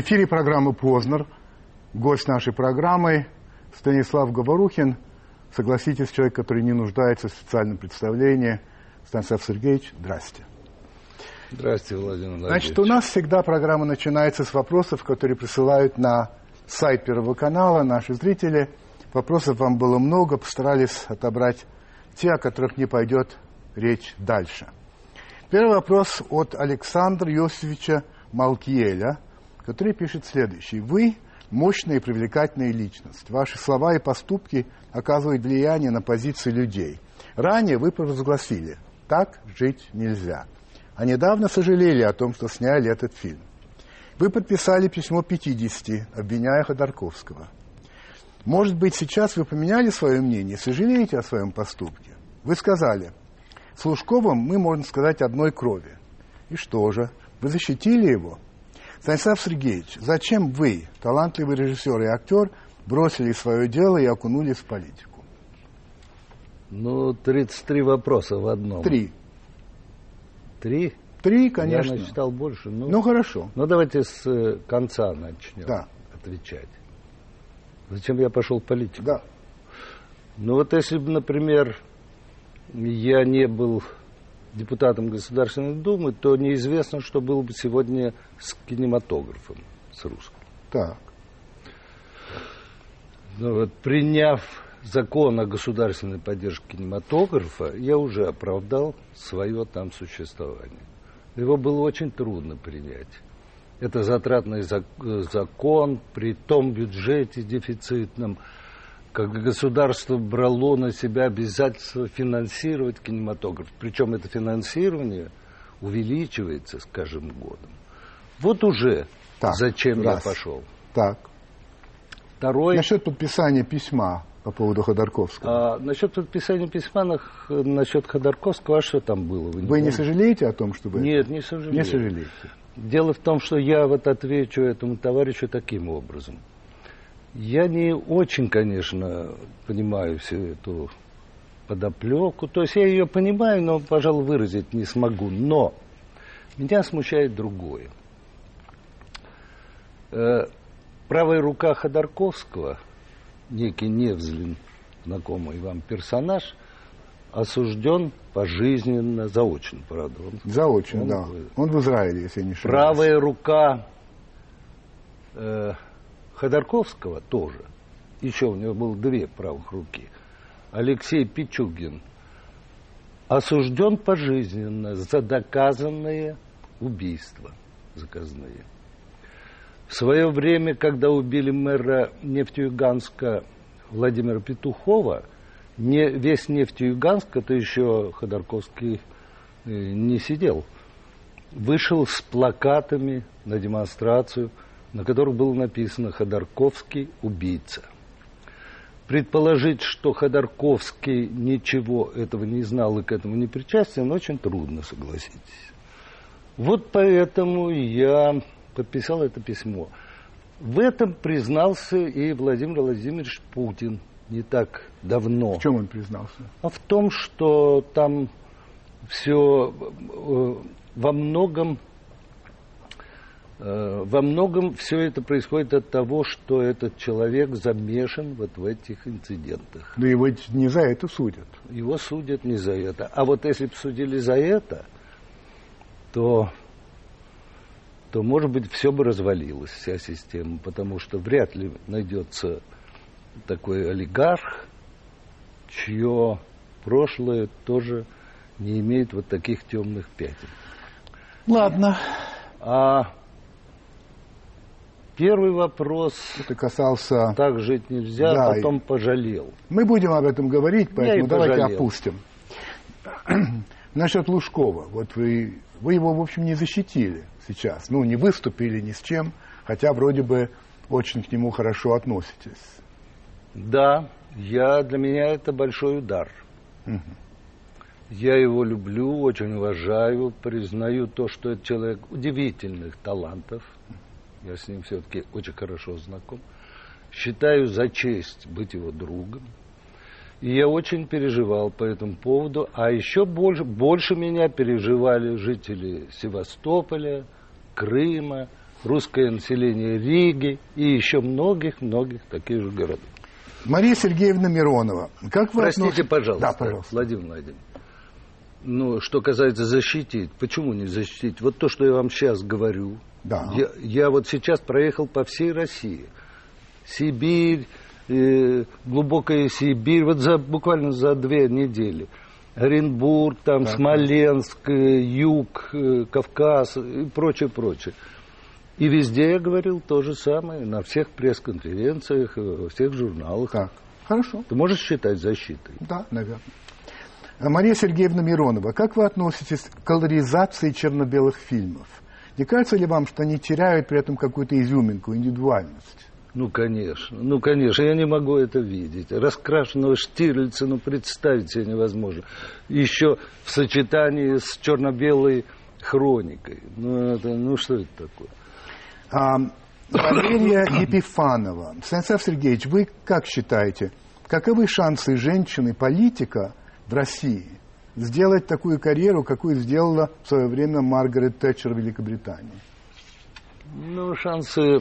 В эфире программы «Познер». Гость нашей программы Станислав Говорухин. Согласитесь, человек, который не нуждается в специальном представлении. Станислав Сергеевич, здрасте. Здравствуйте, Владимир Владимирович. Значит, у нас всегда программа начинается с вопросов, которые присылают на сайт Первого канала наши зрители. Вопросов вам было много, постарались отобрать те, о которых не пойдет речь дальше. Первый вопрос от Александра Иосифовича Малкиеля, который пишет следующий. Вы мощная и привлекательная личность. Ваши слова и поступки оказывают влияние на позиции людей. Ранее вы провозгласили, так жить нельзя. А недавно сожалели о том, что сняли этот фильм. Вы подписали письмо 50, обвиняя Ходорковского. Может быть, сейчас вы поменяли свое мнение, сожалеете о своем поступке? Вы сказали, с Лужковым мы, можно сказать, одной крови. И что же? Вы защитили его? Станислав Сергеевич, зачем вы, талантливый режиссер и актер, бросили свое дело и окунулись в политику? Ну, 33 вопроса в одном. Три. Три? Три, конечно. Я насчитал больше. Ну, ну хорошо. Ну, давайте с э, конца начнем да. отвечать. Зачем я пошел в политику? Да. Ну, вот если бы, например, я не был депутатом Государственной Думы, то неизвестно, что было бы сегодня с кинематографом, с русским. Так. Ну, вот, приняв закон о государственной поддержке кинематографа, я уже оправдал свое там существование. Его было очень трудно принять. Это затратный закон при том бюджете дефицитном, как государство брало на себя обязательство финансировать кинематограф. Причем это финансирование увеличивается с каждым годом. Вот уже так, зачем раз. я пошел. Так. Второй... Насчет подписания письма по поводу Ходорковского. А, насчет подписания письма на, насчет Ходорковского, а что там было? Вы не, вы не сожалеете о том, что вы... Нет, не сожалею. Не сожалеете. Дело в том, что я вот отвечу этому товарищу таким образом. Я не очень, конечно, понимаю всю эту подоплеку. То есть я ее понимаю, но, пожалуй, выразить не смогу. Но меня смущает другое. Э, правая рука Ходорковского – некий Невзлин, знакомый вам персонаж, осужден пожизненно, заочно, правда. Он, заочно, он, да. Он в Израиле, если не ошибаюсь. Правая рука э, Ходорковского тоже. Еще у него было две правых руки. Алексей Пичугин осужден пожизненно за доказанные убийства заказные. В свое время, когда убили мэра Нефтеюганска Владимира Петухова, не, весь Нефтеюганск, это еще Ходорковский э, не сидел, вышел с плакатами на демонстрацию, на которых было написано «Ходорковский убийца». Предположить, что Ходорковский ничего этого не знал и к этому не причастен, очень трудно, согласитесь. Вот поэтому я подписал это письмо. В этом признался и Владимир Владимирович Путин не так давно. В чем он признался? А в том, что там все э, во многом во многом все это происходит от того, что этот человек замешан вот в этих инцидентах. Но его не за это судят. Его судят не за это. А вот если бы судили за это, то то, может быть, все бы развалилось, вся система, потому что вряд ли найдется такой олигарх, чье прошлое тоже не имеет вот таких темных пятен. Ладно. А первый вопрос... Это касался... Так жить нельзя, да, потом пожалел. Мы будем об этом говорить, поэтому давайте пожалел. опустим. Насчет Лужкова. Вот вы, вы его, в общем, не защитили сейчас. Ну, не выступили ни с чем, хотя вроде бы очень к нему хорошо относитесь. Да, я, для меня это большой удар. Угу. Я его люблю, очень уважаю, признаю то, что это человек удивительных талантов. Я с ним все-таки очень хорошо знаком. Считаю за честь быть его другом. И я очень переживал по этому поводу. А еще больше, больше меня переживали жители Севастополя, Крыма, русское население Риги и еще многих-многих таких же городов. Мария Сергеевна Миронова, как вы Простите, относитесь- пожалуйста, Да, пожалуйста. Владимир Владимирович. Ну, что касается защитить, почему не защитить? Вот то, что я вам сейчас говорю. Да. Я, я вот сейчас проехал по всей России. Сибирь, э, глубокая Сибирь, вот за, буквально за две недели. Оренбург, там, Так. Смоленск, э, Юг, э, Кавказ и прочее, прочее. И везде я говорил то же самое, на всех пресс-конференциях, э, во всех журналах. Так, хорошо. Ты можешь считать защитой? Да, наверное. А Мария Сергеевна Миронова, как вы относитесь к колоризации черно-белых фильмов? Не кажется ли вам, что они теряют при этом какую-то изюминку, индивидуальность? Ну, конечно, ну, конечно, я не могу это видеть. Раскрашенного Штирлица, ну, представить себе невозможно. Еще в сочетании с черно-белой хроникой. Ну, это, ну, что это такое? А, Валерия Епифанова. Станислав Сергеевич, вы как считаете, каковы шансы женщины-политика в России сделать такую карьеру, какую сделала в свое время Маргарет Тэтчер в Великобритании? Ну, шансы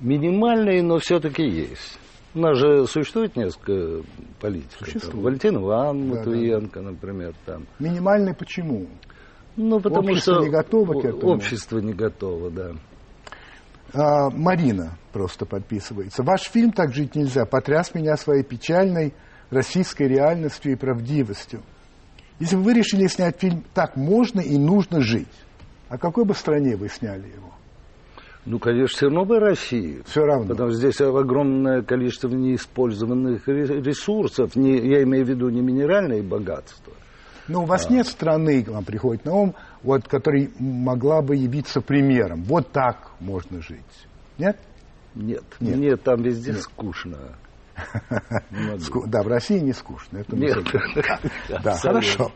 минимальные, но все-таки есть. У нас же существует несколько политиков. Существует. Там, Валентин Иван Да, да, Матвиенко, например, там. Минимальный почему? Ну, потому Общество что не готово к этому. Общество не готово, да. А, Марина просто подписывается. Ваш фильм «Так жить нельзя» потряс меня своей печальной российской реальностью и правдивостью. Если бы вы решили снять фильм «Так можно и нужно жить», о какой бы стране вы сняли его? Ну, конечно, все равно бы России. Все равно. Потому что здесь огромное количество неиспользованных ре- ресурсов. Не, я имею в виду не минеральные богатства. Но у вас нет страны, к вам приходит на ум, вот, которая могла бы явиться примером. Вот так можно жить. Нет? Нет, Нет. мне там везде скучно. Да, в России не скучно. это Нет. Да, хорошо.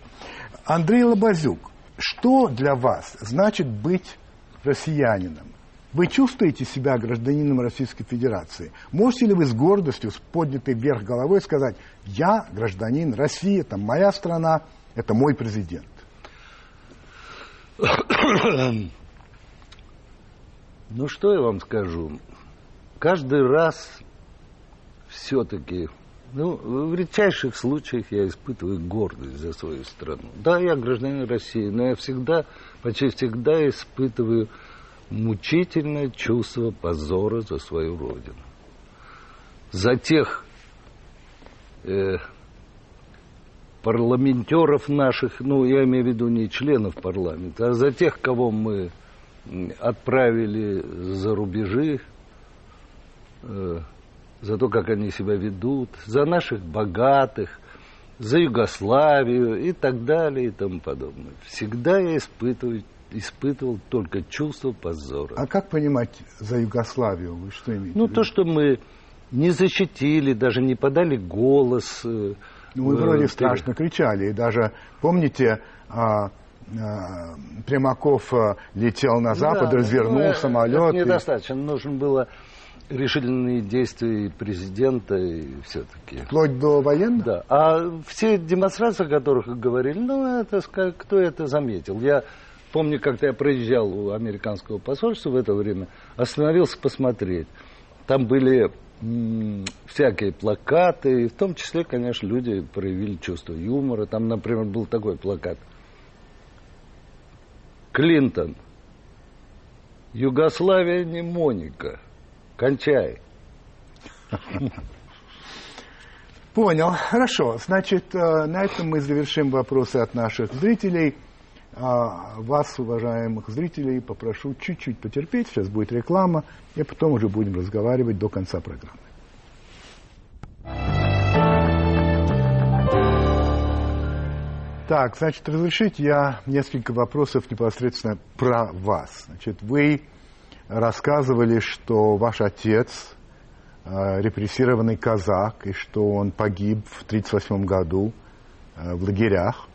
Андрей Лобазюк, что для вас значит быть россиянином? Вы чувствуете себя гражданином Российской Федерации? Можете ли вы с гордостью, с поднятой вверх головой сказать, я гражданин России, это моя страна, это мой президент? Ну, что я вам скажу? Каждый раз все-таки, ну, в редчайших случаях я испытываю гордость за свою страну. Да, я гражданин России, но я всегда, почти всегда испытываю мучительное чувство позора за свою родину. За тех э, парламентеров наших, ну, я имею в виду не членов парламента, а за тех, кого мы отправили за рубежи, э, за то, как они себя ведут, за наших богатых, за Югославию и так далее и тому подобное. Всегда я испытываю, испытывал только чувство позора. А как понимать за Югославию? Вы что имеете Ну, то, что мы не защитили, даже не подали голос. э, Ну, вы э, вроде страшно кричали. И даже, помните, а, а, Примаков а, летел на запад, Да, развернул ну, э, самолет. это и- недостаточно. Нужно было решительные действия президента и все-таки. Вплоть до военных? Да. А все демонстрации, о которых говорили, ну, это кто это заметил? Я помню, как-то я проезжал у американского посольства в это время, остановился посмотреть. Там были м, всякие плакаты, и в том числе, конечно, люди проявили чувство юмора. Там, например, был такой плакат. Клинтон. Югославия не Моника. Кончай. Понял. Хорошо. Значит, э, на этом мы завершим вопросы от наших зрителей. А Вас, уважаемых зрителей, попрошу чуть-чуть потерпеть. Сейчас будет реклама, и потом уже будем разговаривать до конца программы. Так, значит, разрешите я несколько вопросов непосредственно про вас. Значит, вы рассказывали, что ваш отец э, репрессированный казак, и что он погиб в 1938 году э, в лагерях,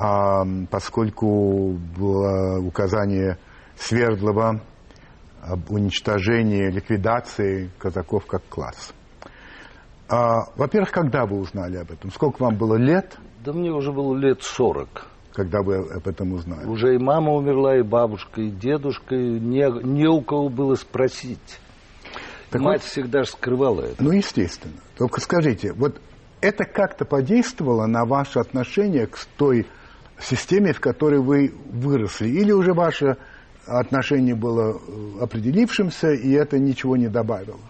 А, поскольку было указание Свердлова об уничтожении, ликвидации казаков как класс. А, во-первых, когда вы узнали об этом? Сколько вам было лет? Да мне уже было лет 40. Когда вы об этом узнали? Уже и мама умерла, и бабушка, и дедушка, и не, не у кого было спросить. Так Мать вот, всегда же скрывала это. Ну, естественно. Только скажите, вот это как-то подействовало на ваше отношение к той системе, в которой вы выросли? Или уже ваше отношение было э, определившимся, и это ничего не добавило?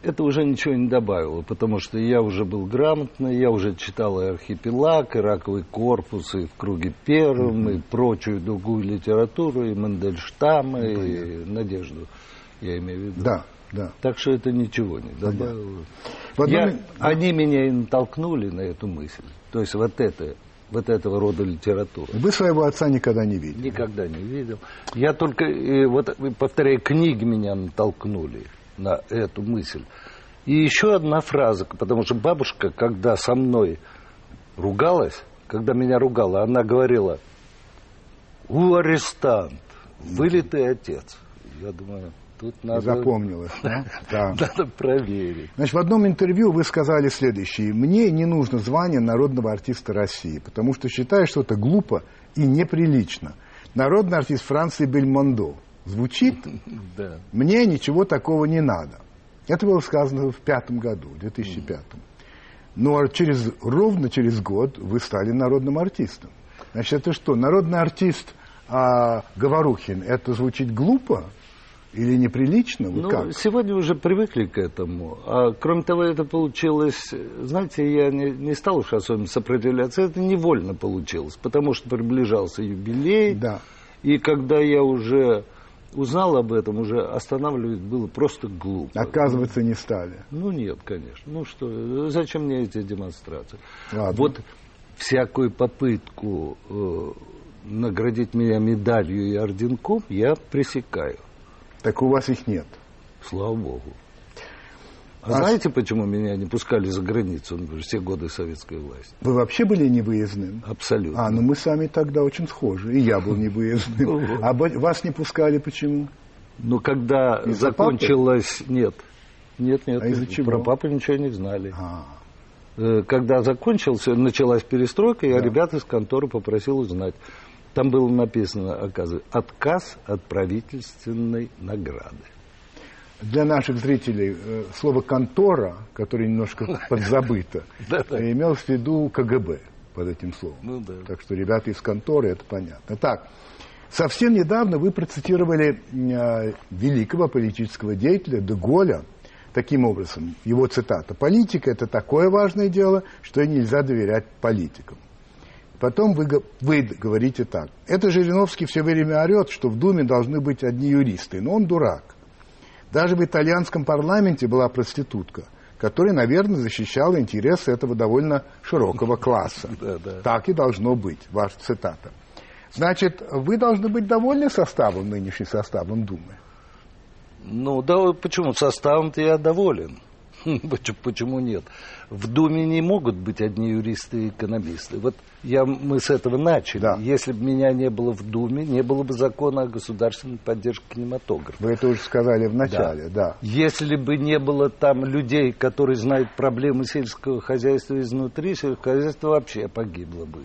Это уже ничего не добавило, потому что я уже был грамотный, я уже читал и архипелаг, и раковый корпус, и в круге первым, mm-hmm. и прочую другую литературу, и Мандельштама, mm-hmm. и Надежду, я имею в виду. Да, да. Так что это ничего не добавило. Одном... Я, они меня и натолкнули на эту мысль. То есть вот это вот этого рода литературы. Вы своего отца никогда не видели? Никогда не видел. Я только, вот, повторяю, книги меня натолкнули на эту мысль. И еще одна фраза, потому что бабушка, когда со мной ругалась, когда меня ругала, она говорила, у арестант, вылитый отец. Я думаю, тут надо... Запомнилось, да? да? Надо проверить. Значит, в одном интервью вы сказали следующее. Мне не нужно звание народного артиста России, потому что считаю, что это глупо и неприлично. Народный артист Франции Бельмондо звучит, да. мне ничего такого не надо. Это было сказано в пятом году, в 2005. Но через, ровно через год вы стали народным артистом. Значит, это что, народный артист а, Говорухин, это звучит глупо? Или неприлично? Вот ну, как? сегодня уже привыкли к этому. А кроме того, это получилось, знаете, я не, не стал уж особенно сопротивляться, это невольно получилось, потому что приближался юбилей. Да. И когда я уже узнал об этом, уже останавливать было просто глупо. Оказывается, не стали. Ну нет, конечно. Ну что, зачем мне эти демонстрации? Ладно. Вот всякую попытку э, наградить меня медалью и орденком я пресекаю. Так у вас их нет. Слава Богу. А, знаете, почему меня не пускали за границу все годы советской власти? Вы вообще были невыездным? Абсолютно. А, ну мы сами тогда очень схожи. И я был невыездным. А вас не пускали почему? Ну, когда закончилось... Нет. Нет, нет. А из-за чего? Про папу ничего не знали. А. Э, когда закончился, началась перестройка, я ребят из конторы попросил узнать. Там было написано, оказывается, отказ от правительственной награды. Для наших зрителей э, слово «контора», которое немножко подзабыто, имелось в виду КГБ под этим словом. Ну, да. Так что ребята из конторы, это понятно. Так, совсем недавно вы процитировали э, великого политического деятеля Деголя, таким образом, его цитата, «Политика – это такое важное дело, что нельзя доверять политикам». Потом вы, вы говорите так. Это Жириновский все время орет, что в Думе должны быть одни юристы. Но он дурак. Даже в итальянском парламенте была проститутка, которая, наверное, защищала интересы этого довольно широкого класса. Так и должно быть, ваша цитата. Значит, вы должны быть довольны составом, нынешним составом Думы? Ну, да, почему? Составом-то я доволен. Почему нет? В Думе не могут быть одни юристы и экономисты. Вот я, мы с этого начали. Да. Если бы меня не было в Думе, не было бы закона о государственной поддержке кинематографа. Вы это уже сказали в начале, да. да. Если бы не было там людей, которые знают проблемы сельского хозяйства изнутри, сельское хозяйство вообще погибло бы.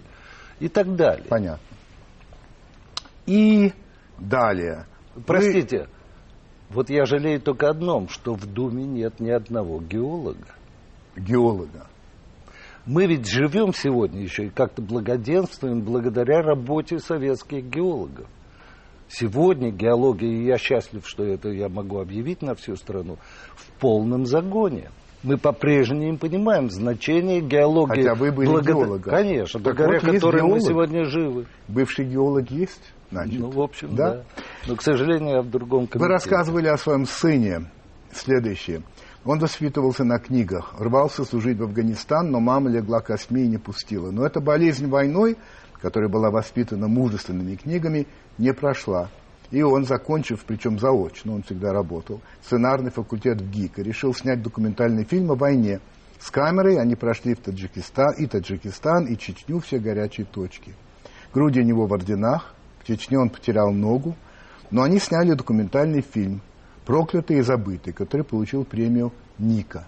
И так далее. Понятно. И далее. Простите, вот я жалею только одном, что в Думе нет ни одного геолога. Геолога. Мы ведь живем сегодня еще и как-то благоденствуем благодаря работе советских геологов. Сегодня геология, и я счастлив, что это я могу объявить на всю страну, в полном загоне. Мы по-прежнему понимаем значение геологии. Хотя вы были благо... геологом. Конечно, так благодаря вот которой мы сегодня живы. Бывший геолог есть? Значит, ну, в общем, да. да. Но, к сожалению, я в другом комитете. Вы рассказывали о своем сыне. Следующее. Он воспитывался на книгах, рвался служить в Афганистан, но мама легла косьми и не пустила. Но эта болезнь войной, которая была воспитана мужественными книгами, не прошла. И он, закончив, причем заочно, он всегда работал, сценарный факультет в ГИК, и решил снять документальный фильм о войне. С камерой они прошли в Таджикистан, и Таджикистан, и Чечню, все горячие точки. Груди у него в орденах, в Чечне он потерял ногу, но они сняли документальный фильм «Проклятый и забытый», который получил премию Ника.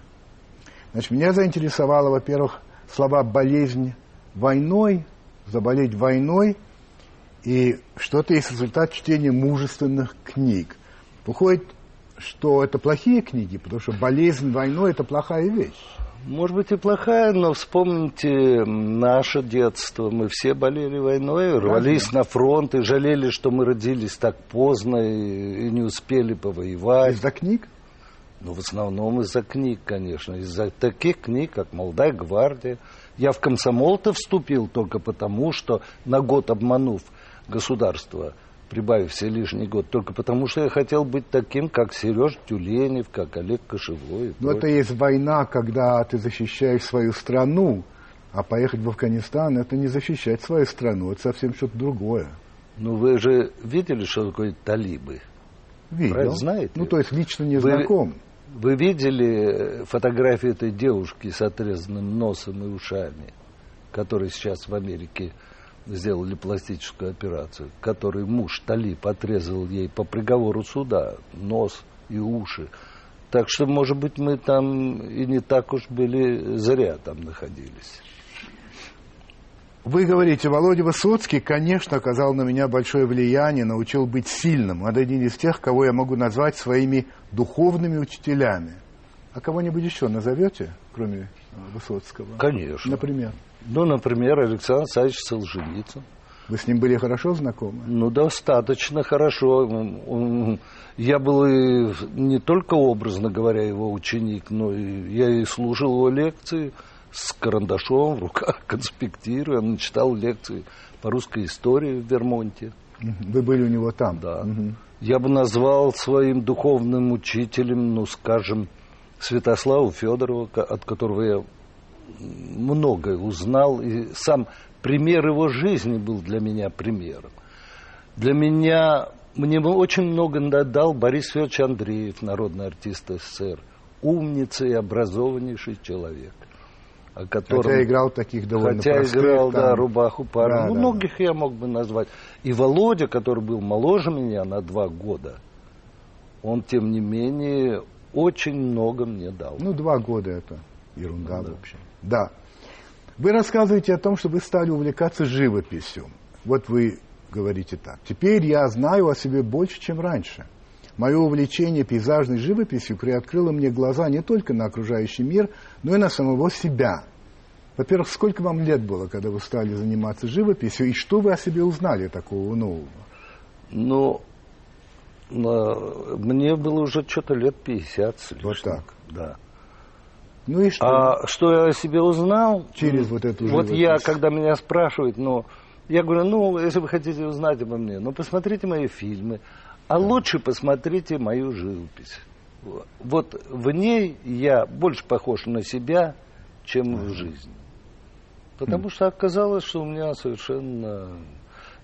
Значит, меня заинтересовало, во-первых, слова «болезнь войной», заболеть войной, и что-то есть результат чтения мужественных книг. Выходит, что это плохие книги, потому что болезнь войной – это плохая вещь. Может быть и плохая, но вспомните наше детство. Мы все болели войной, рвались на фронт и жалели, что мы родились так поздно и, и не успели повоевать. Из-за книг? Ну, в основном из-за книг, конечно. Из-за таких книг, как «Молодая гвардия». Я в комсомол-то вступил только потому, что на год обманув государство – прибавив все лишний год, только потому что я хотел быть таким, как Сереж Тюленев, как Олег Кошевой. Но это есть война, когда ты защищаешь свою страну, а поехать в Афганистан – это не защищать свою страну, это совсем что-то другое. Ну, вы же видели, что такое талибы? Видел. Правильно знаете? Ну, то есть лично не вы, знаком. Вы видели фотографии этой девушки с отрезанным носом и ушами, которая сейчас в Америке сделали пластическую операцию, которой муж Талиб отрезал ей по приговору суда нос и уши. Так что, может быть, мы там и не так уж были зря там находились. Вы говорите, Володя Высоцкий, конечно, оказал на меня большое влияние, научил быть сильным. Он один из тех, кого я могу назвать своими духовными учителями. А кого-нибудь еще назовете, кроме э, Высоцкого? Конечно. Например? Ну, например, Александр Александрович Солженицын. Вы с ним были хорошо знакомы? Ну, достаточно хорошо. Я был и не только образно говоря его ученик, но и я и служил его лекции с карандашом в руках, конспектируя. Он читал лекции по русской истории в Вермонте. Вы были у него там? Да. Угу. Я бы назвал своим духовным учителем, ну, скажем, Святославу Федорова, от которого я многое узнал, и сам пример его жизни был для меня примером. Для меня, мне очень много дал Борис Федорович Андреев, народный артист СССР, умница и образованнейший человек. О котором, хотя играл таких довольно Хотя простых, играл, там... да, рубаху пару. Да, ну, да, многих да. я мог бы назвать. И Володя, который был моложе меня на два года, он, тем не менее, очень много мне дал. Ну, два года это ерунда, ну, да. в общем. Да. Вы рассказываете о том, что вы стали увлекаться живописью. Вот вы говорите так. Теперь я знаю о себе больше, чем раньше. Мое увлечение пейзажной живописью приоткрыло мне глаза не только на окружающий мир, но и на самого себя. Во-первых, сколько вам лет было, когда вы стали заниматься живописью, и что вы о себе узнали такого нового? Ну, мне было уже что-то лет 50 с Вот так? Да. Ну и что? А что я о себе узнал? Через вот эту Вот живопись. я, когда меня спрашивают, ну, я говорю, ну, если вы хотите узнать обо мне, ну, посмотрите мои фильмы, а лучше посмотрите мою живопись. Вот в ней я больше похож на себя, чем в жизни. Потому что оказалось, что у меня совершенно...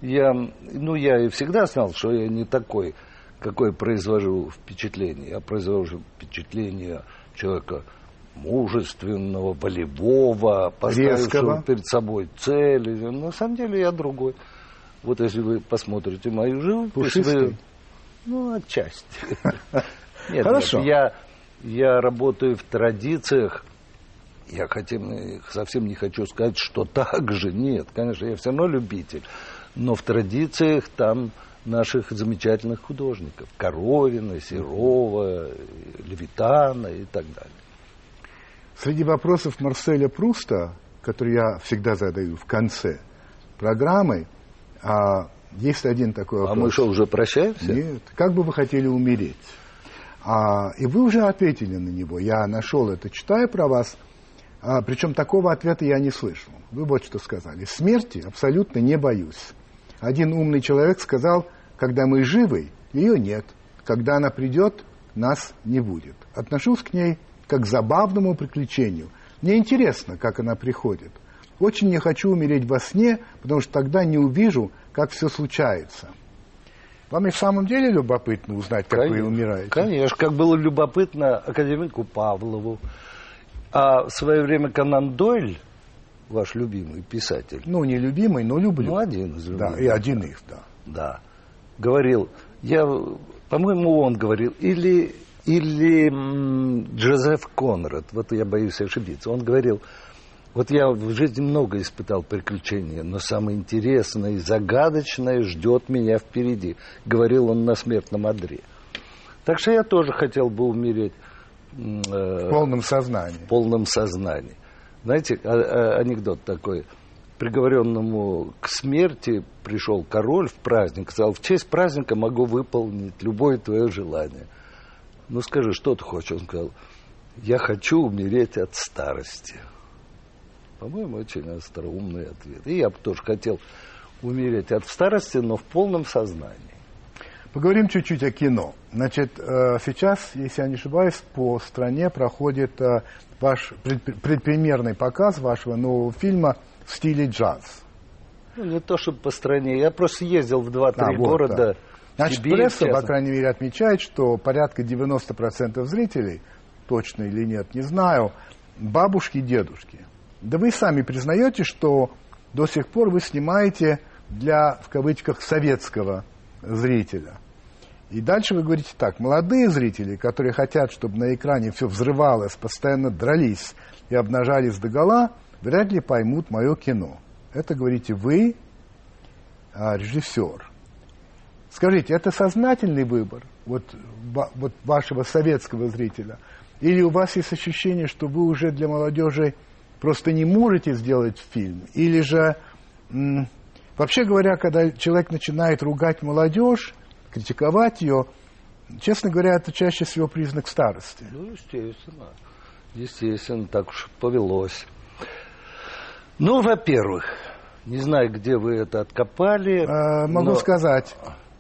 Я, ну, я и всегда знал, что я не такой, какой произвожу впечатление. Я произвожу впечатление человека мужественного, волевого, поставившего перед собой цели. На самом деле я другой. Вот если вы посмотрите мою живопись, вы, ну, отчасти. Нет, Хорошо. Нет, я, я работаю в традициях, я хотим, совсем не хочу сказать, что так же. Нет, конечно, я все равно любитель. Но в традициях там наших замечательных художников. Коровина, Серова, Левитана и так далее. Среди вопросов Марселя Пруста, которые я всегда задаю в конце программы, а, есть один такой вопрос. А мы что, уже прощаемся? Нет. Как бы вы хотели умереть? А, и вы уже ответили на него. Я нашел это, читая про вас. А, причем такого ответа я не слышал. Вы вот что сказали. Смерти абсолютно не боюсь. Один умный человек сказал, когда мы живы, ее нет. Когда она придет, нас не будет. Отношусь к ней как к забавному приключению. Мне интересно, как она приходит. Очень не хочу умереть во сне, потому что тогда не увижу, как все случается. Вам и в самом деле любопытно узнать, как конечно, вы умираете? Конечно, как было любопытно академику Павлову. А в свое время Конан Дойль, ваш любимый писатель. Ну, не любимый, но люблю. Ну, один из любимых. Да, и один из, да. Да. Говорил, я, по-моему, он говорил, или или Джозеф Конрад, вот я боюсь ошибиться, он говорил, Вот я в жизни много испытал приключений, но самое интересное и загадочное ждет меня впереди, говорил он на смертном одре. Так что я тоже хотел бы умереть э, в полном сознании. В полном сознании. Знаете, а, а, анекдот такой. Приговоренному к смерти пришел король в праздник, сказал, в честь праздника могу выполнить любое твое желание. Ну скажи, что ты хочешь? Он сказал, я хочу умереть от старости. По-моему, очень остроумный ответ. И я бы тоже хотел умереть от старости, но в полном сознании. Поговорим чуть-чуть о кино. Значит, э, сейчас, если я не ошибаюсь, по стране проходит э, ваш предпремьерный показ вашего нового фильма в стиле джаз. Ну, не то, чтобы по стране. Я просто ездил в два-три а, вот, города. Да. Значит, Сибирь, пресса, по крайней мере, отмечает, что порядка 90% зрителей, точно или нет, не знаю, бабушки и дедушки. Да вы сами признаете, что до сих пор вы снимаете для, в кавычках, советского зрителя. И дальше вы говорите так, молодые зрители, которые хотят, чтобы на экране все взрывалось, постоянно дрались и обнажались до гола, вряд ли поймут мое кино. Это говорите вы, а, режиссер. Скажите, это сознательный выбор вот, вот вашего советского зрителя? Или у вас есть ощущение, что вы уже для молодежи просто не можете сделать фильм? Или же, вообще говоря, когда человек начинает ругать молодежь, критиковать ее, честно говоря, это чаще всего признак старости. Ну, естественно. Естественно, так уж повелось. Ну, во-первых, не знаю, где вы это откопали. Э, могу но... сказать,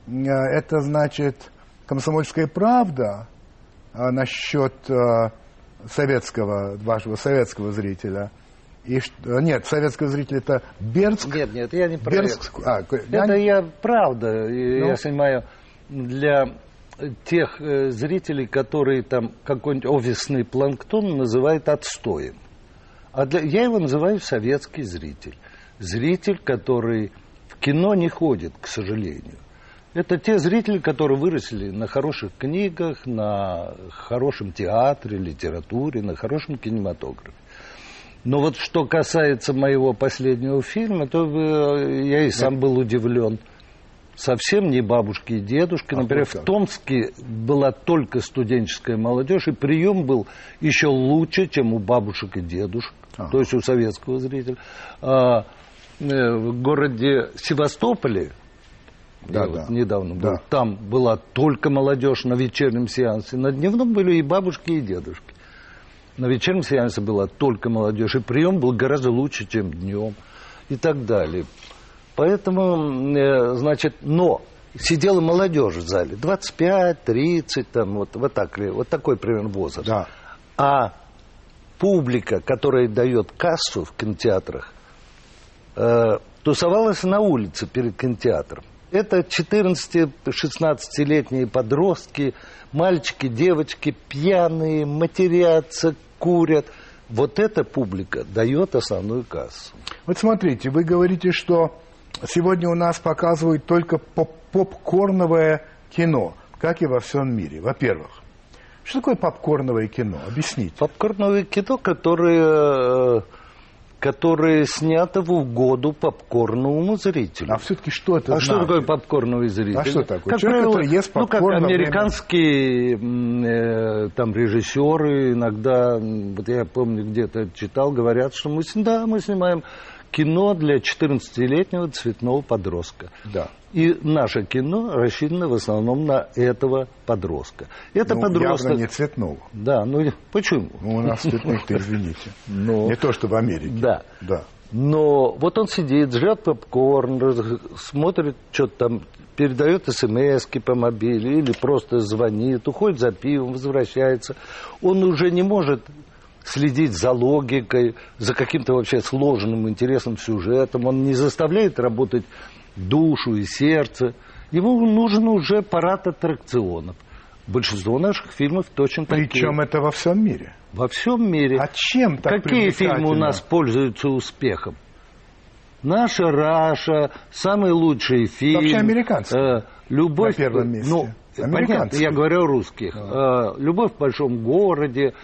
э, это значит комсомольская правда э, насчет советского, вашего советского зрителя. И нет, советского зрителя это Бердск. Нет, нет, я не про Бердск. А, это я, я правда, ну, я снимаю для тех э, зрителей, которые там какой-нибудь офисный планктон называют отстоем. А для, я его называю советский зритель. Зритель, который в кино не ходит, к сожалению. Это те зрители, которые выросли на хороших книгах, на хорошем театре, литературе, на хорошем кинематографе. Но вот что касается моего последнего фильма, то э, я и сам был удивлен – совсем не бабушки и дедушки. А Например, в Томске была только студенческая молодежь, и прием был еще лучше, чем у бабушек и дедушек, а. то есть у советского зрителя. А, э, в городе Севастополе, да, да. Вот недавно был, да. там была только молодежь на вечернем сеансе, на дневном были и бабушки, и дедушки. На вечернем сеансе была только молодежь, и прием был гораздо лучше, чем днем, и так далее. Поэтому, э, значит, но сидела молодежь в зале, 25, 30, там, вот, вот, так, вот такой примерно возраст. Да. А публика, которая дает кассу в кинотеатрах, э, тусовалась на улице перед кинотеатром. Это 14-16-летние подростки, мальчики, девочки, пьяные, матерятся, курят. Вот эта публика дает основную кассу. Вот смотрите, вы говорите, что сегодня у нас показывают только поп попкорновое кино, как и во всем мире. Во-первых, что такое попкорновое кино? Объясните. Попкорновое кино, которое, э, которое снято в угоду попкорновому зрителю. А все-таки что это А значит? что такое попкорновый зритель? А что такое? Как Человек, правило, ест ну, как американские э, там режиссеры иногда, вот я помню, где-то читал, говорят, что мы, да, мы снимаем кино для 14-летнего цветного подростка. Да. И наше кино рассчитано в основном на этого подростка. Это ну, подросток... Явно не цветного. Да, ну почему? Ну, у нас цветных-то, извините. Но... Не то, что в Америке. Да. Да. Но вот он сидит, жрет попкорн, смотрит, что-то там, передает смс по мобиле или просто звонит, уходит за пивом, возвращается. Он уже не может следить за логикой, за каким-то вообще сложным, интересным сюжетом. Он не заставляет работать душу и сердце. Ему нужен уже парад аттракционов. Большинство наших фильмов точно такие. Причем это во всем мире. Во всем мире. А чем так Какие фильмы у нас пользуются успехом? Наша Раша, самый лучший фильм. Вообще американский. Э, любовь. На первом месте. Ну, понятно, я говорю о русских. А. Э, Любовь в большом городе,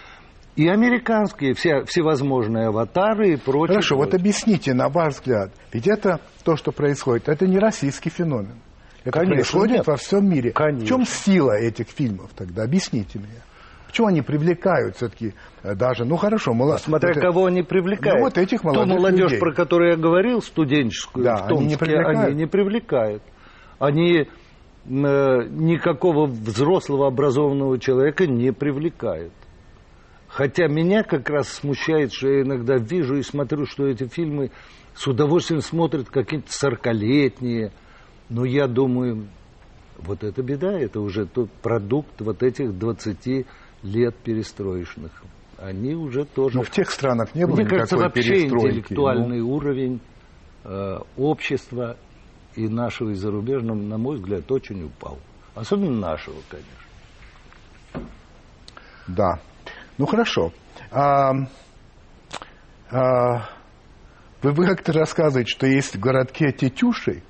И американские, все, всевозможные аватары и прочее. Хорошо, прочее. вот объясните, на ваш взгляд, ведь это то, что происходит, это не российский феномен. Это Конечно, происходит нет. во всем мире. Конечно. В чем сила этих фильмов тогда? Объясните мне. Почему они привлекают все-таки э, даже, ну хорошо, мало... Смотря это- кого они привлекают. Ну, вот этих Ту молодых молодежь, людей. про которую я говорил, студенческую, Да, в они не Томске, привлекают. они не привлекают. Они э, никакого взрослого образованного человека не привлекают. Хотя меня как раз смущает, что я иногда вижу и смотрю, что эти фильмы с удовольствием смотрят какие-то сорокалетние. Но я думаю, вот это беда, это уже тот продукт вот этих 20 лет перестроечных. Они уже тоже... Ну, в тех странах не было Мне кажется, вообще. Ну, интеллектуальный уровень э, общества и нашего, и зарубежного, на мой взгляд, очень упал. Особенно нашего, конечно. Ну, да. Ну, хорошо. А, а, вы, вы как-то рассказываете, что есть в городке Тетюши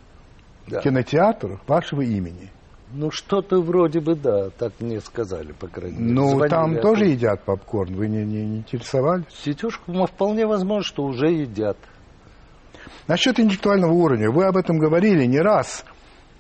Да. кинотеатр вашего имени. Ну, что-то вроде бы, да, так мне сказали, по крайней мере. Ну, Звонили там оттуда. тоже едят попкорн. Вы не, не, не интересовались? Тетюшку, ну, вполне возможно, что уже едят. Насчет интеллектуального уровня. Вы об этом говорили не раз.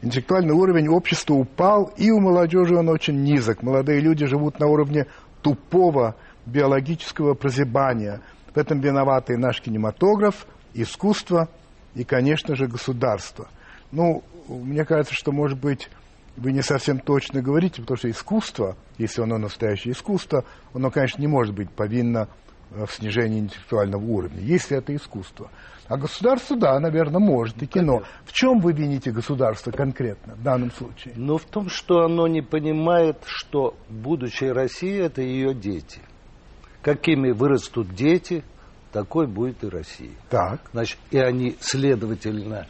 Интеллектуальный уровень общества упал, и у молодежи он очень низок. Молодые люди живут на уровне тупого биологического прозябания. В этом виноваты и наш кинематограф, искусство и, конечно же, государство. Ну, мне кажется, что, может быть, вы не совсем точно говорите, потому что искусство, если оно настоящее искусство, оно, конечно, не может быть повинно э, в снижении интеллектуального уровня, если это искусство. А государство, да, наверное, может, и кино. В чем вы вините государство конкретно в данном случае? Но в том, что оно не понимает, что будущее России – это ее дети. Какими вырастут дети, такой будет и Россия. Так. Значит, и они, следовательно,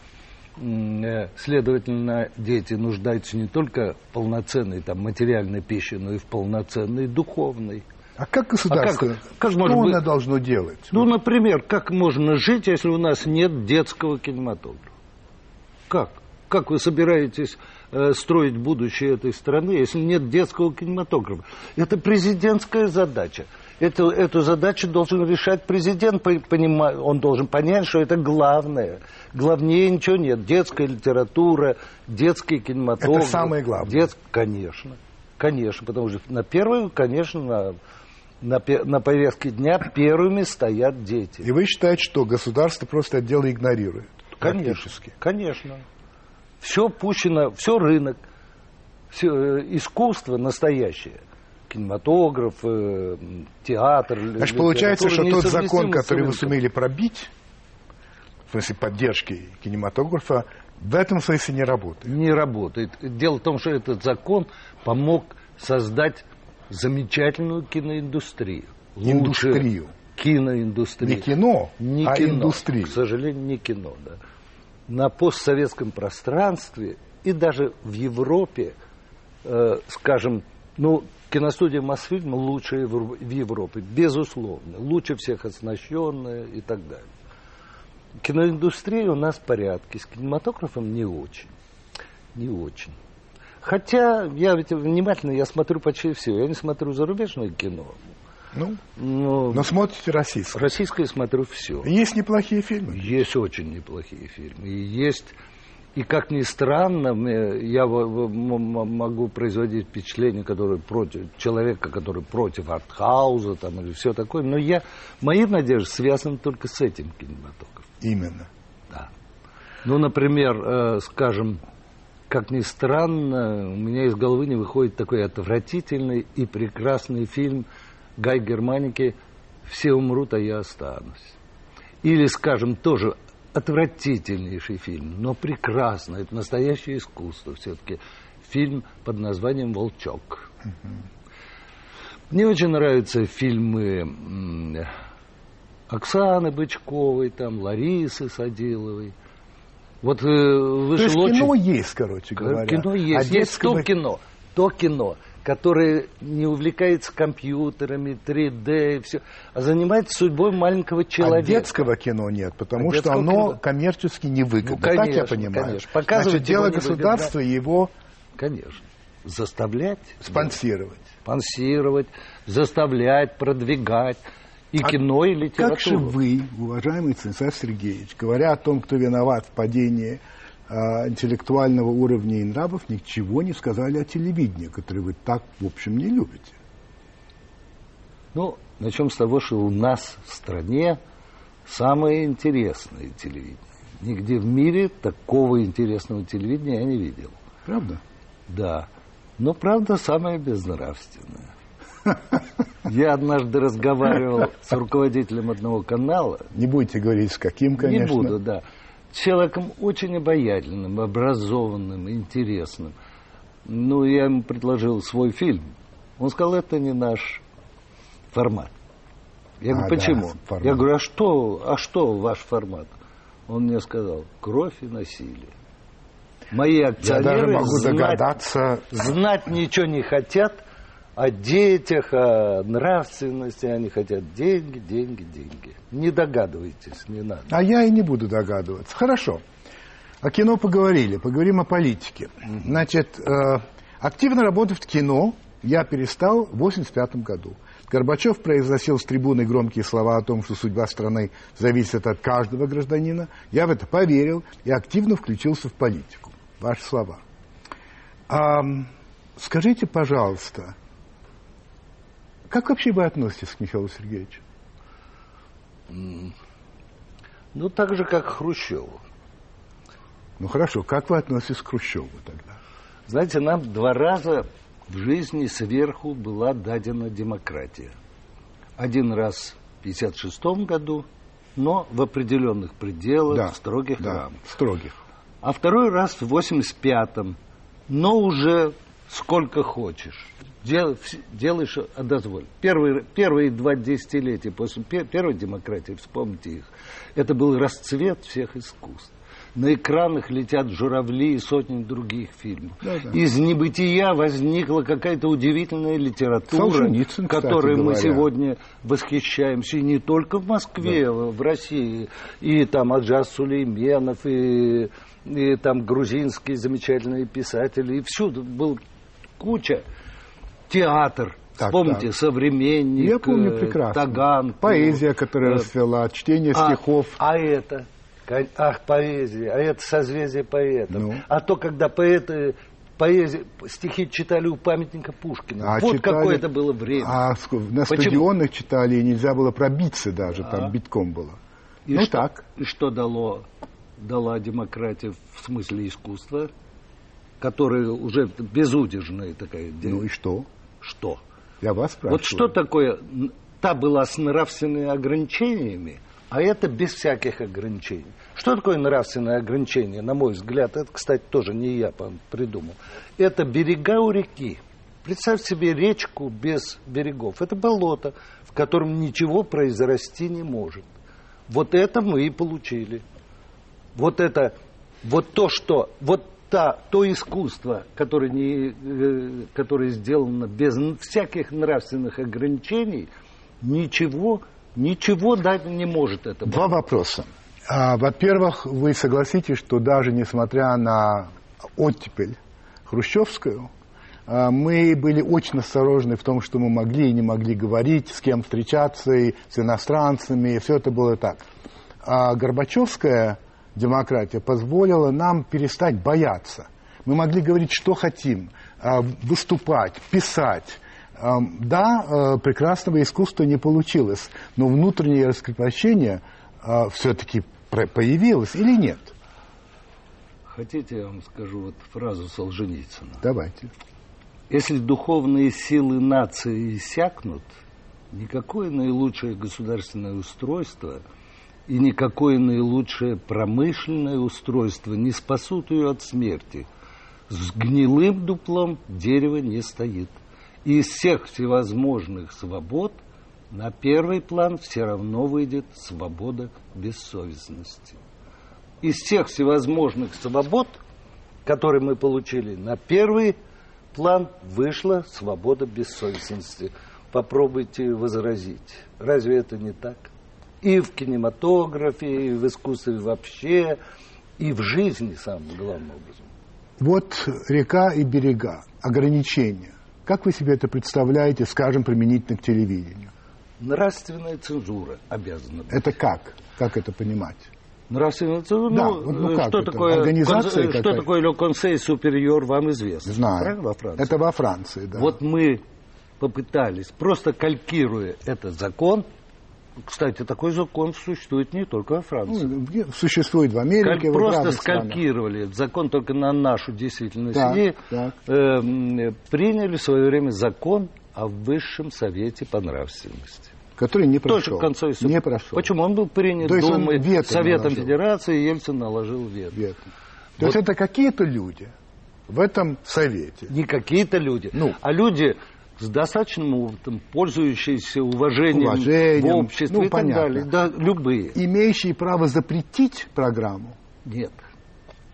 э, следовательно, дети нуждаются не только в полноценной там, материальной пище, но и в полноценной духовной. А как государство, А как- как что может оно быть- должно делать? Ну, например, как можно жить, если у нас нет детского кинематографа? Как? Как вы собираетесь э, строить будущее этой страны, если нет детского кинематографа? Это президентская задача. Эту, эту задачу должен решать президент. по- понима- Он должен понять, что это главное. Главнее ничего нет. Детская литература, детский кинематограф. Это самое главное. Дет- Конечно. Конечно. Потому что на первую, конечно, на, на, на повестке дня первыми стоят дети. И вы считаете, что государство просто это дело игнорирует? Конечно, практически? конечно. Все пущено, все рынок, все э, искусство настоящее. Кинематограф, э, театр. Значит, получается, что тот закон, который вы сумели пробить, в смысле поддержки кинематографа, в этом смысле не работает. Не работает. Дело в том, что этот закон помог создать замечательную киноиндустрию. Индустрию. Киноиндустрию. Не кино, Не а кино. индустрию. К сожалению, не кино, да. На постсоветском пространстве и даже в Европе, э, скажем, ну, киностудия Мосфильм лучшая в Европе, безусловно. Лучше всех оснащенная и так далее. Киноиндустрия у нас в порядке, с кинематографом не очень. Не очень. Хотя я ведь внимательно, я смотрю почти все. Я не смотрю зарубежное кино. Ну, Но, но смотрите российское. российское смотрю все. Есть неплохие фильмы. Есть очень неплохие фильмы. И есть, и как ни странно, я могу производить впечатление, которое против человека, который против артхауза там, или все такое, но я, мои надежды связаны только с этим кинематографом. Именно. Да. Ну, например, э, скажем, как ни странно, у меня из головы не выходит такой отвратительный и прекрасный фильм Гай Германики «Все умрут, а я останусь». Или, скажем, тоже отвратительнейший фильм, но прекрасный, это настоящее искусство все-таки. Фильм под названием «Волчок». Мне очень нравятся фильмы Оксаны Бычковой, там, Ларисы Садиловой. Вот э, То есть кино есть, короче говоря. Кино есть. А есть детского- то кино, то кино, которое не увлекается компьютерами, 3D и все, а занимается судьбой маленького А человека. детского кино нет, потому А что оно кино- коммерчески невыгодно. Ну, так я конечно, понимаю. конечно. Показывать Значит, дело государства и его Конечно. заставлять. Спонсировать. Спонсировать, заставлять, продвигать. И а кино, и литературу. Как же вы, уважаемый Станислав Сергеевич, говоря о том, кто виноват в падении э, интеллектуального уровня и нравов, ничего не сказали о телевидении, которое вы так, в общем, не любите? Ну, начнем с того, что у нас в стране самое интересное телевидение. Нигде в мире такого интересного телевидения я не видел. Правда? Да. Но, правда, самое безнравственное. Я однажды разговаривал с руководителем одного канала. Не будете говорить, с каким, конечно. Не буду, да. Человеком очень обаятельным, образованным, интересным. Ну, я ему предложил свой фильм. Он сказал, это не наш формат. Я говорю, а, почему? Да, я говорю, а что, а что ваш формат? Он мне сказал, кровь и насилие. Мои акционеры Я даже могу знать, догадаться. знать ничего не хотят о детях, о нравственности. Они хотят деньги, деньги, деньги. Не догадывайтесь, не надо. А я и не буду догадываться. Хорошо. О кино поговорили, поговорим о политике. Значит, э, активно работать в кино я перестал в 1985 году. Горбачев произносил с трибуны громкие слова о том, что судьба страны зависит от каждого гражданина. Я в это поверил и активно включился в политику. Ваши слова. А, скажите, пожалуйста, как вообще вы относитесь к Михаилу Сергеевичу? Ну, так же, как к Хрущеву. Ну, хорошо. Как вы относитесь к Хрущеву тогда? Знаете, нам два раза в жизни сверху была дадена демократия. Один раз в 1956 году, но в определенных пределах, да, строгих да, рамках. Строгих. А второй раз в 85-м, но уже сколько хочешь. Дел, делаешь, а дозволь. Первые, первые два десятилетия после первой демократии, вспомните их, это был расцвет всех искусств на экранах летят журавли и сотни других фильмов. Да, да. Из небытия возникла какая-то удивительная литература, которой мы сегодня восхищаемся. И не только в Москве, да. в России. И там Аджаз Сулейменов, и, и там грузинские замечательные писатели. И всюду был куча. Театр, так, Вспомните, так. современник, Я помню прекрасно. Таган. Поэзия, которая э, расцвела, чтение а, стихов. А это? Ах, поэзия, а это созвездие поэтов. Ну. А то, когда поэты поэзия, стихи читали у памятника Пушкина. А вот читали, какое это было время. А на Почему? стадионах читали, и нельзя было пробиться даже, а? там битком было. И ну что, так. И что дало, дала демократия в смысле искусства, которая уже безудержная такая. Ну и что? Что? Я вас спрашиваю. Вот что такое, та была с нравственными ограничениями, а это без всяких ограничений. Что такое нравственное ограничение, на мой взгляд? Это, кстати, тоже не я придумал. Это берега у реки. Представь себе речку без берегов. Это болото, в котором ничего произрасти не может. Вот это мы и получили. Вот это, вот то, что, вот та, то искусство, которое, не, э, которое сделано без всяких нравственных ограничений, ничего Ничего дать не может это. Два вопроса. А, во-первых, вы согласитесь, что даже несмотря на оттепель хрущевскую, а, мы были очень осторожны в том, что мы могли и не могли говорить, с кем встречаться, и с иностранцами, и все это было так. А Горбачевская демократия позволила нам перестать бояться. Мы могли говорить, что хотим, а, выступать, писать, да, э, прекрасного искусства не получилось, но внутреннее раскрепощение э, все-таки появилось или нет? Хотите, я вам скажу вот фразу Солженицына? Давайте. Если духовные силы нации иссякнут, никакое наилучшее государственное устройство и никакое наилучшее промышленное устройство не спасут ее от смерти. С гнилым дуплом дерево не стоит из всех всевозможных свобод на первый план все равно выйдет свобода бессовестности. Из всех всевозможных свобод, которые мы получили, на первый план вышла свобода бессовестности. Попробуйте возразить. Разве это не так? И в кинематографе, и в искусстве вообще, и в жизни самым главным образом. Вот река и берега, ограничения. Как вы себе это представляете, скажем, применительно к телевидению? Нравственная цензура обязана. Быть. Это как? Как это понимать? Нравственная цензура? Да, ну, вот, ну как что это? такое, Организация кон- что такое Le Conseil Supérieur, вам известно. Знаю. Правильно, во Франции? Это во Франции, да. Вот мы попытались, просто калькируя этот закон, кстати, такой закон существует не только во Франции. Ну, существует в Америке, Каль- в просто странах. скалькировали этот закон только на нашу действительность Так, и так. э, приняли в свое время закон о высшем совете по нравственности. Который не Тоже прошел. в конце су- Не прошел. Почему? Он был принят То Думой, вето Советом наложил. Федерации, и Ельцин наложил вето. Вето. То Вот. есть это какие-то люди в этом совете. Не какие-то люди, Ну. а люди с достаточным опытом, пользующиеся уважением, Уважением. в обществе Ну, и так понятно. далее. Да, любые. Имеющие право запретить программу. Нет.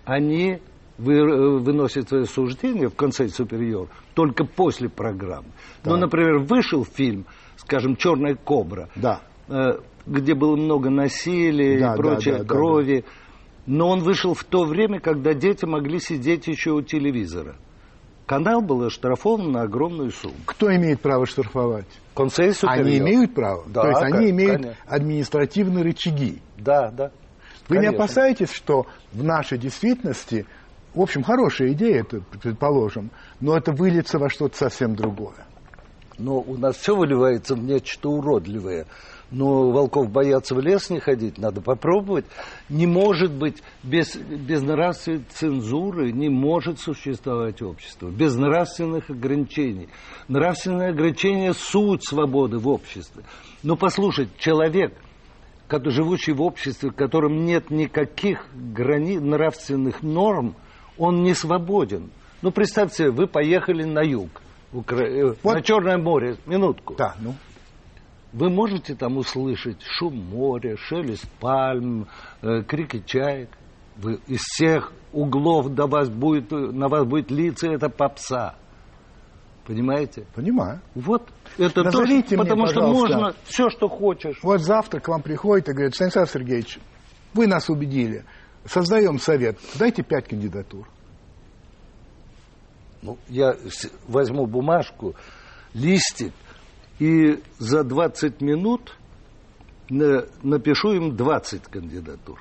Они вы- э, выносят свое суждение в конце супериор только после программы. Ну, Так. например, вышел фильм, скажем, Черная кобра, Да. э, где было много насилия Да, и прочей да, да, да, крови. Но он вышел в то время, когда дети могли сидеть еще у телевизора. Канал был оштрафован на огромную сумму. Кто имеет право штрафовать? Консель Они имеют право? Да, То есть они имеют конечно. административные рычаги. Да, да. Вы не Конечно. опасаетесь, что в нашей действительности, в общем, хорошая идея, это предположим, но это выльется во что-то совсем другое? Но у нас все выливается в нечто уродливое. Но волков боятся в лес не ходить, надо попробовать. Не может быть без, без нравственной цензуры, не может существовать общество. Без нравственных ограничений. Нравственные ограничения – суть свободы в обществе. Но послушать, человек, живущий в обществе, в котором нет никаких грани, нравственных норм, он не свободен. Ну, представьте, вы поехали на юг, Укра- э, Вот. на Черное море, минутку. Да, ну. Вы можете там услышать шум моря, шелест пальм, э, крики чаек. Вы из всех углов до вас будет, на вас будет литься эта попса. Понимаете? Понимаю. Вот это то, Назовите что- мне, потому что можно все, что хочешь. Вот завтра к вам приходит и говорит, Станислав Сергеевич, вы нас убедили, создаем совет, дайте пять кандидатур. Ну, я возьму бумажку, листик, и за 20 минут на- напишу им 20 кандидатур.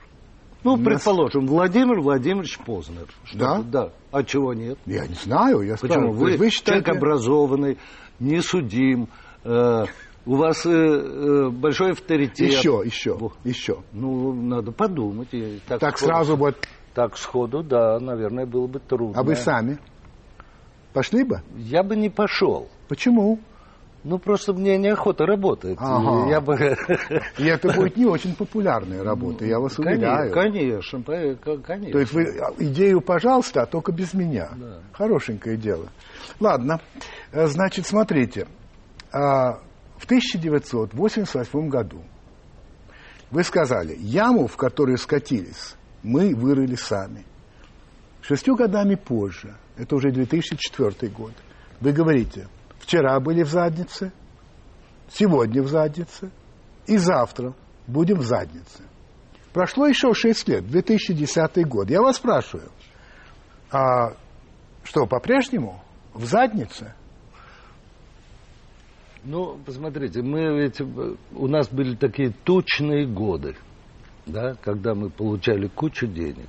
Ну, Нас- предположим, Владимир Владимирович Познер. Что Да? Да. А чего нет? Я не знаю, я Почему? Вы, вы считаете... человек образованный, не судим, э, у вас э, э, большой авторитет. Еще, еще, Во. еще. Ну, надо подумать. И так Так сходу- сразу вот, Так сходу, да, наверное, было бы трудно. а вы сами пошли бы? Я бы не пошел. Почему? Ну, просто мне неохота работать. Ага. Я бы... И это будет не очень популярная работа, я вас уверяю. Конечно, конечно. То есть вы а, идею, пожалуйста, а только без меня. Да. Хорошенькое дело. Ладно, Э, значит, смотрите. А, В 1988 году вы сказали, яму, в которую скатились, мы вырыли сами. Шестью годами позже, это уже 2004 год, вы говорите, вчера были в заднице, сегодня в заднице и завтра будем в заднице. Прошло еще 6 лет, 2010 год. Я вас спрашиваю, а что, по-прежнему в заднице? Ну, посмотрите, мы ведь, у нас были такие тучные годы, да, когда мы получали кучу денег.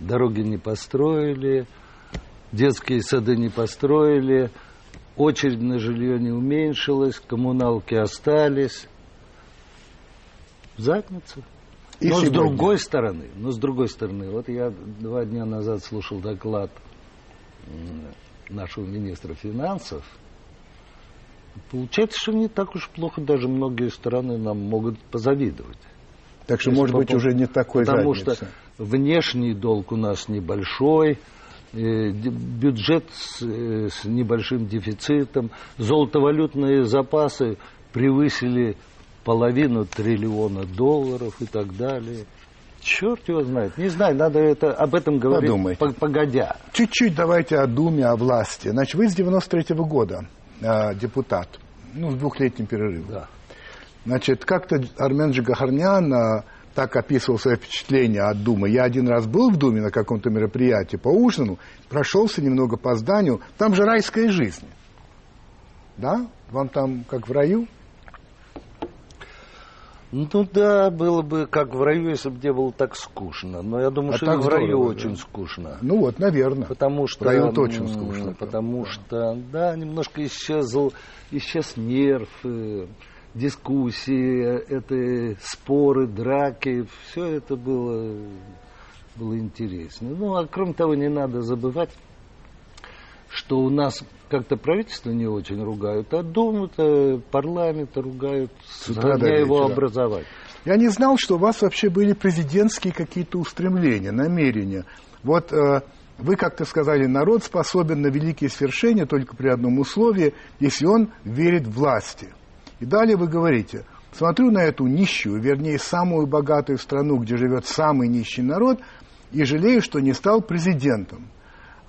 Дороги не построили, детские сады не построили, очередь на жилье не уменьшилась, коммуналки остались. В задницу. И но с другой стороны, но с другой стороны, вот я два дня назад слушал доклад нашего министра финансов. Получается, что не так уж плохо, даже многие страны нам могут позавидовать. Так что, Если может быть, уже не такой Потому задницы. что внешний долг у нас небольшой, бюджет с, э, с небольшим дефицитом, золотовалютные запасы превысили половину триллиона долларов и так далее. Черт его знает. Не знаю, надо это, об этом говорить Подумайте. по- погодя. Чуть-чуть давайте о Думе, о власти. Значит, вы с 93 года э, депутат, ну, с двухлетним перерывом. Да. Значит, как-то Армен Джигарханян э, так описывал свои впечатления от Думы. Я один раз был в Думе на каком-то мероприятии по ужину, прошелся немного по зданию. Там же райская жизнь. Да? Вам там как в раю? Ну да, было бы как в раю, если бы не было так скучно. Но я думаю, А что так и в раю здорово, очень да. скучно. Ну вот, наверное. Потому что... В раю очень скучно. Потому что, да, немножко исчезл, исчез нерв, э, дискуссии, это споры, драки. Все это было, было интересно. Ну, а кроме того, не надо забывать, что у нас как-то правительство не очень ругают, а Думу-то, парламент ругают С утра его вечера. образовать. Я не знал, что у вас вообще были президентские какие-то устремления, намерения. Вот э, вы как-то сказали, народ способен на великие свершения только при одном условии, если он верит власти. И далее вы говорите, смотрю на эту нищую, вернее, самую богатую страну, где живет самый нищий народ, и жалею, что не стал президентом.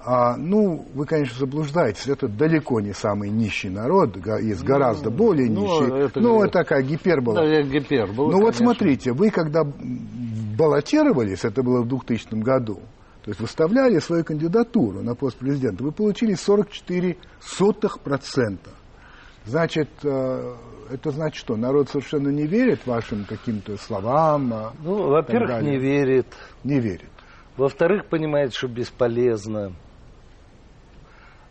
А, ну, вы, конечно, заблуждаетесь. Это далеко не самый нищий народ, есть гораздо более ну, нищий. это- ну, это такая гипербола. Да, гипербола, Ну вот смотрите, вы когда баллотировались, это было в 2000 году, то есть выставляли свою кандидатуру на пост президента, вы получили 44 сотых процента. Значит, э, это значит что? Народ совершенно не верит вашим каким-то словам, а, Ну, во-первых, не верит. не верит. Во-вторых, понимает, что бесполезно.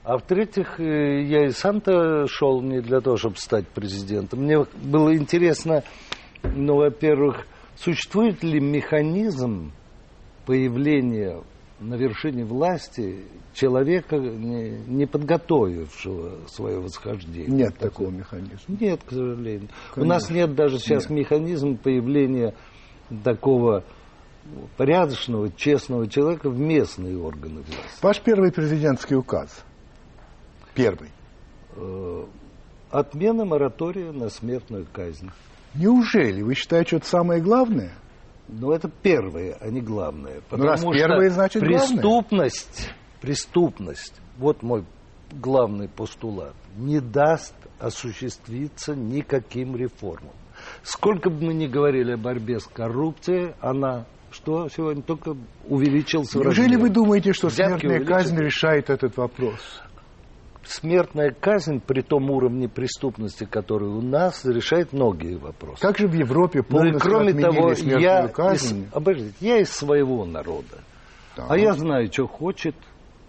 А в-третьих, э, я и сам-то шел не для того, чтобы стать президентом. Мне было интересно, ну, во-первых, существует ли механизм появления на вершине власти человека, не, не подготовившего свое восхождение? Нет такого механизма. Нет, к сожалению. У Конечно. нас нет даже сейчас Нет. механизма появления такого порядочного, честного человека в местные органы власти. Ваш первый президентский указ. Первый. Э, Отмена моратория на смертную казнь. Неужели? Вы считаете, что это самое главное? Но это первое, а не главное. Ну, раз первое, значит, главное. преступность, преступность, вот мой главный постулат, не даст осуществиться никаким реформам. Сколько бы мы ни говорили о борьбе с коррупцией, она что сегодня только увеличился Неужели размере. вы думаете, что Взятки смертная казнь увеличились. решает этот вопрос? Смертная казнь при том уровне преступности, который у нас, решает многие вопросы. Как же в Европе Ну и полностью кроме отменили того, смертную я казнь? из, обождите, я из своего народа. Да. А я знаю, что хочет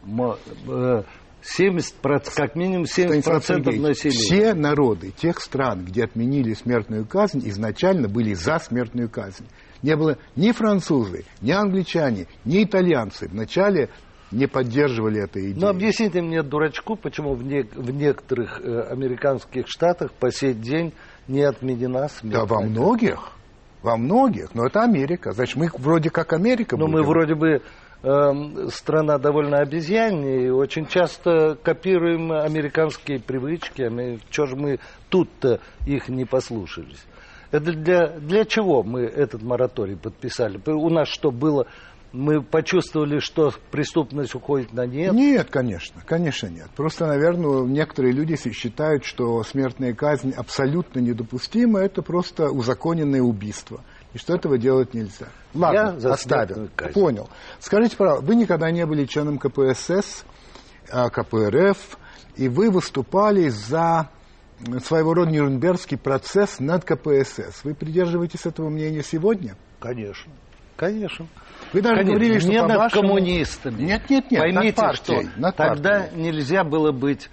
мо- э, 70%, как минимум 70% Станислав Сергеевич, населения. Все народы тех стран, где отменили смертную казнь, изначально были за смертную казнь. Не было ни французы, ни англичане, ни итальянцы вначале не поддерживали этой идеи. Но объясните мне, дурачку, почему в, не- в некоторых э, американских штатах по сей день не отменена смертная да во многих, во многих, но это Америка. Значит, мы вроде как Америка Ну, мы будем. вроде бы эм, страна довольно обезьянная, и очень часто копируем американские привычки. Чего же мы тут-то их не послушались? Это для, для чего мы этот мораторий подписали? У нас что было? Мы почувствовали, что преступность уходит на нет? Нет, конечно, конечно нет. Просто, наверное, некоторые люди считают, что смертная казнь абсолютно недопустима, это просто узаконенное убийство. И что этого делать нельзя. Ладно, Я смертную казнь. Понял. Скажите, пожалуйста, вы никогда не были членом КПСС, а, КПРФ, и вы выступали за своего рода Нюрнбергский процесс над КПСС. Вы придерживаетесь этого мнения сегодня? Конечно. Конечно. Вы даже Конечно, говорили, что не над по-вашему- коммунистами. Нет, нет, нет, Поймите, над партией, что над тогда нельзя было быть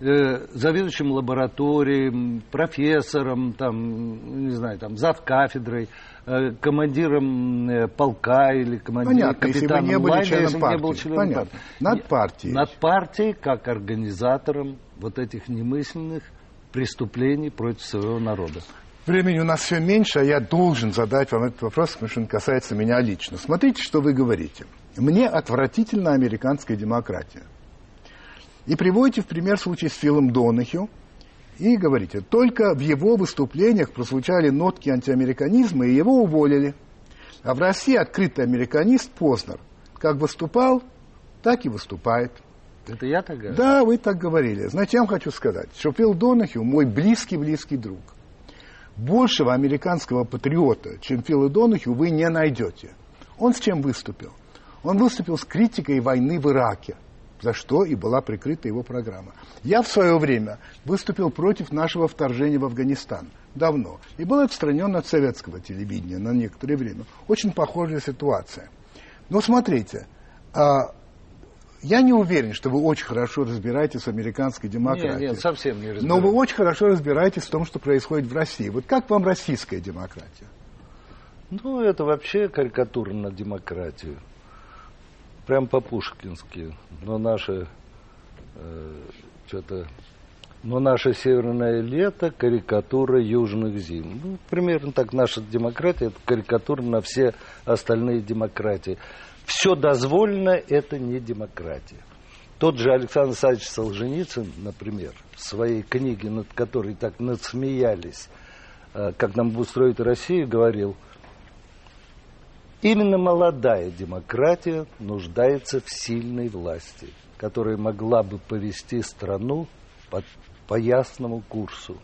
э, заведующим лабораторией, профессором, там, не знаю, там, завкафедрой, э, командиром э, полка или командиром Понятно, если вы капитаном не были лайнера, членом бы не был партии. членом Понятно. партии. Над партией. Над партией, как организатором вот этих немысленных преступлений против своего народа. Времени у нас все меньше, а я должен задать вам этот вопрос, потому что он касается меня лично. Смотрите, что вы говорите. Мне отвратительна американская демократия. И приводите в пример случай с Филом Донахью, и говорите, только в его выступлениях прозвучали нотки антиамериканизма, и его уволили. А в России открытый американист Познер как выступал, так и выступает. Это я так говорю? Да, вы так говорили. Знаете, я вам хочу сказать, что Фил Донахью мой близкий-близкий друг. Большего американского патриота, чем Фила Донухью, вы не найдете. Он с чем выступил? Он выступил с критикой войны в Ираке, за что и была прикрыта его программа. Я в свое время выступил против нашего вторжения в Афганистан давно и был отстранен от советского телевидения на некоторое время. Очень похожая ситуация. Но смотрите, а, я не уверен, что вы очень хорошо разбираетесь в американской демократии. Нет, нет, совсем не разбираюсь. Но вы очень хорошо разбираетесь в том, что происходит в России. Вот как вам российская демократия? Ну, это вообще карикатура на демократию. Прям по-пушкински. Но наше э, что-то... Но наше северное лето – карикатура южных зим. Ну, примерно так наша демократия – это карикатура на все остальные демократии все дозволено, это не демократия. Тот же Александр Александрович Солженицын, например, в своей книге, над которой так надсмеялись, э, как нам устроить Россию, говорил, именно молодая демократия нуждается в сильной власти, которая могла бы повести страну по, по ясному курсу.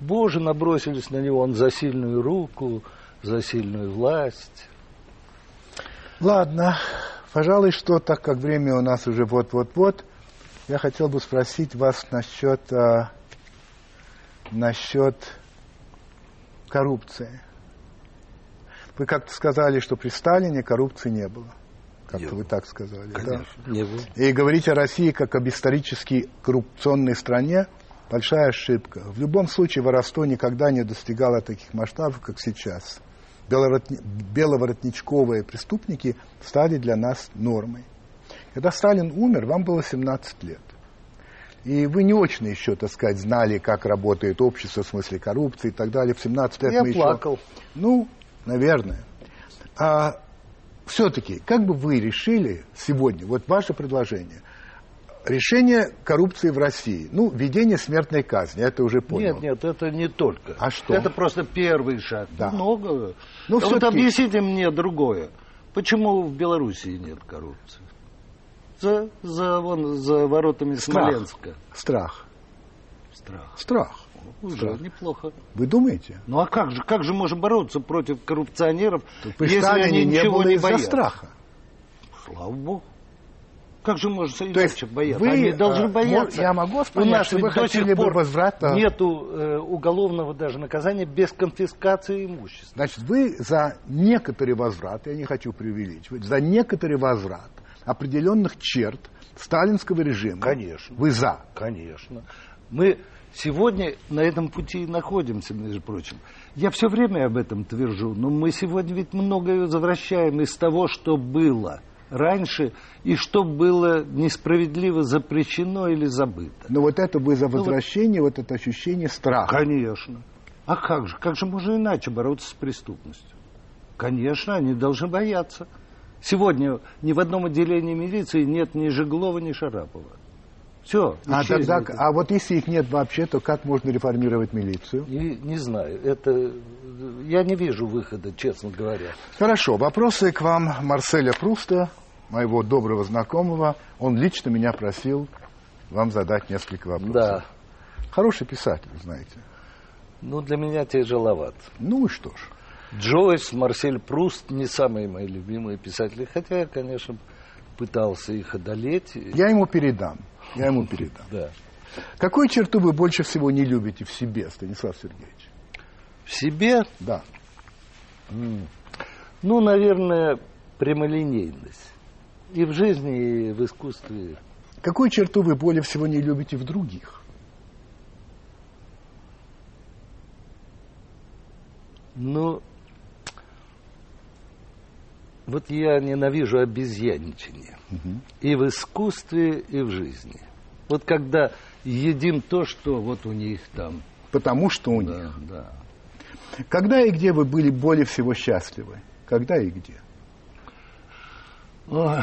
Боже, набросились на него, он за сильную руку, за сильную власть. Ладно, пожалуй, что, так как время у нас уже вот-вот-вот, я хотел бы спросить вас насчет, а, насчет коррупции. Вы как-то сказали, что при Сталине коррупции не было. Как-то вы так сказали. Конечно, да? не было. И говорить о России как об исторически коррупционной стране – большая ошибка. В любом случае воровство никогда не достигало таких масштабов, как сейчас беловоротничковые преступники стали для нас нормой. Когда Сталин умер, вам было 17 лет. И вы не очень еще, так сказать, знали, как работает общество в смысле коррупции и так далее. В 17 лет Я мы плакал. еще... Ну, наверное. А все-таки, как бы вы решили сегодня, вот ваше предложение, решение коррупции в России. Ну, введение смертной казни, это уже понял. Нет, нет, это не только. А что? Это просто первый шаг. Да. Много. Ну, а вот объясните мне другое. Почему в Белоруссии нет коррупции? За, за, вон, за воротами Страх. Смоленска. Страх. Страх. Страх. Уже Страх. неплохо. Вы думаете? Ну а как же, как же можем бороться против коррупционеров, При если они не ничего было не боятся? страха. Слава богу. Как же можно То есть иначе бояться? вы, Они должны э, бояться. я могу У понять, нас что вы до хотели сих пор возврата- нету э, уголовного даже наказания без конфискации имущества. Значит, вы за некоторый возврат, я не хочу преувеличивать, за некоторый возврат определенных черт сталинского режима. Конечно. Вы за. Конечно. Мы сегодня на этом пути и находимся, между прочим. Я все время об этом твержу, но мы сегодня ведь многое возвращаем из того, что было раньше, и что было несправедливо запрещено или забыто. Но вот это вы за Ну вот- возвращение, вот это ощущение страха. Конечно. А как же? Как же можно иначе бороться с преступностью? Конечно, они должны бояться. Сегодня ни в одном отделении милиции нет ни Жеглова, ни Шарапова. Все. А, тогда, а вот если их нет вообще, то как можно реформировать милицию? Не, не знаю. Это я не вижу выхода, честно говоря. Хорошо, вопросы к вам Марселя Пруста, моего доброго знакомого. Он лично меня просил вам задать несколько вопросов. Да. Хороший писатель, знаете. Ну, для меня тяжеловат. Ну и что ж. Джойс, Марсель Пруст не самые мои любимые писатели, хотя я, конечно, пытался их одолеть. Я ему передам. Я ему передам. Да. Какую черту вы больше всего не любите в себе, Станислав Сергеевич? В себе, Да. ну, наверное, прямолинейность. И в жизни, и в искусстве. Какую черту вы более всего не любите в других? Ну, вот я ненавижу обезьяничание. И в искусстве, и в жизни. Вот когда едим то, что вот у них там. Потому что у Да, них. да. Когда и где вы были более всего счастливы? Когда и где? Ой,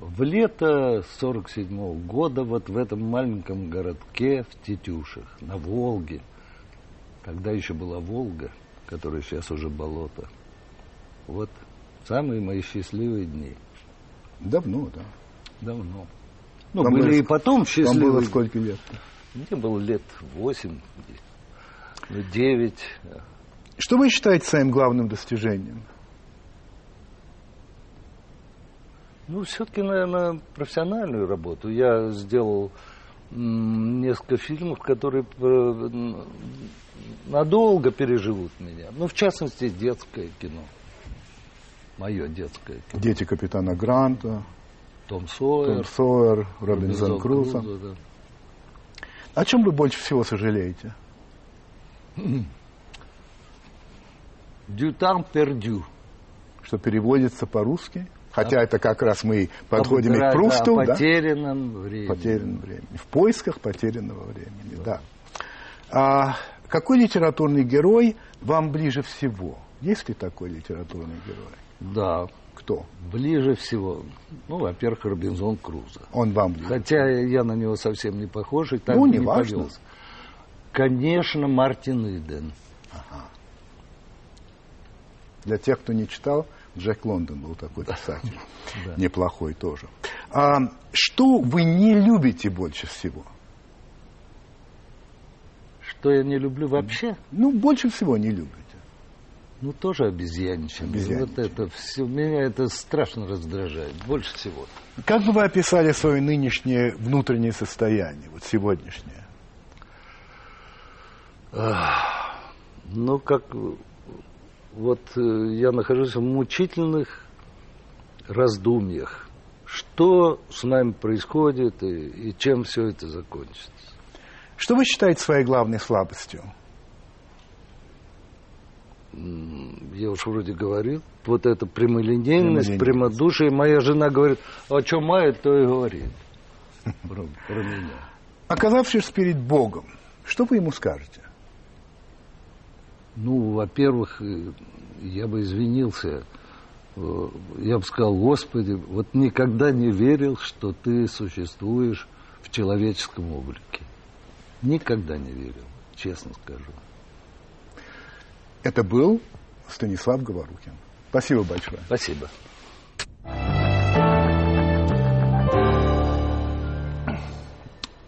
в лето 47 -го года вот в этом маленьком городке в Тетюшах, на Волге, когда еще была Волга, которая сейчас уже болото, вот самые мои счастливые дни. Давно, да. Давно. Ну, Вам были было и потом Вам счастливые. было сколько лет? Мне было лет восемь. ну, девять. Что вы считаете своим главным достижением? Ну, все-таки, наверное, профессиональную работу. Я сделал несколько фильмов, которые э, надолго переживут меня. Ну, в частности, детское кино. Мое детское кино. Дети капитана Гранта. Том Сойер. Том Сойер, Робинзон, Робинзон Крузо. Крузо да. О чем вы больше всего сожалеете? Дютан пердю. Что переводится по-русски? Хотя а, это как раз мы подходим к Прусту. Да, потерянном да? времени. Потерянном времени. В поисках потерянного времени, да. да. А, какой литературный герой вам ближе всего? Есть ли такой литературный герой? Да. Кто? Ближе всего. Ну, во-первых, Робинзон Крузо. Он вам ближе. Хотя я на него совсем не похож и так ну, не, не важно. повелся. Конечно, Мартин Иден. Ага. Для тех, кто не читал, Джек Лондон был такой писатель. Неплохой тоже. А, что вы не любите больше всего? Что я не люблю вообще? Ну, больше всего не любите. Ну, тоже обезьяничание. Вот это все, меня это страшно раздражает, больше всего. Как бы вы описали свое нынешнее внутреннее состояние, вот сегодняшнее? Ну, как вот э, я нахожусь в мучительных раздумьях. Что с нами происходит и, и чем все это закончится? Что вы считаете своей главной слабостью? Я уж вроде говорил. Вот это прямолинейность, прямодушие. Моя жена говорит, о чем мает, то и говорит. Про, про меня. Оказавшись перед Богом, что вы ему скажете? Ну, во-первых, э, я бы извинился. Э, я бы сказал, Господи, вот никогда не верил, что ты существуешь в человеческом облике. Никогда не верил, честно скажу. Это был Станислав Говорухин. Спасибо большое. Спасибо.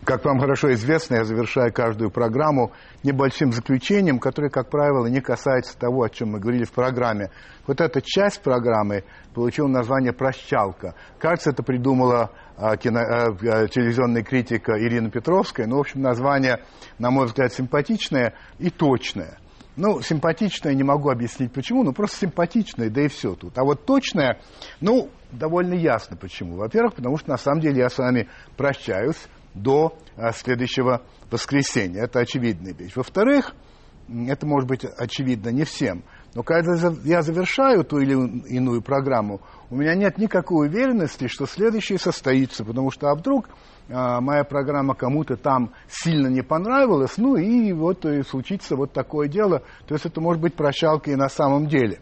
Как вам хорошо известно, я завершаю каждую программу небольшим заключением, которое, как правило, не касается того, о чем мы говорили в программе. Вот эта часть программы получила название «Прощалка». Кажется, это придумала а, кино, а, телевизионная критика Ирина Петровская. Ну, в общем, название, на мой взгляд, симпатичное и точное. Ну, симпатичное не могу объяснить почему, но просто симпатичное, да и все тут. А вот точное, ну, довольно ясно почему. Во-первых, потому что на самом деле я с вами прощаюсь до а, следующего воскресенья. Это очевидная вещь. Во-вторых, это может быть очевидно не всем, но когда я завершаю ту или иную программу, у меня нет никакой уверенности, что следующее состоится, потому что а вдруг моя программа кому-то там сильно не понравилась, ну и вот и случится вот такое дело. То есть это может быть прощалка и на самом деле.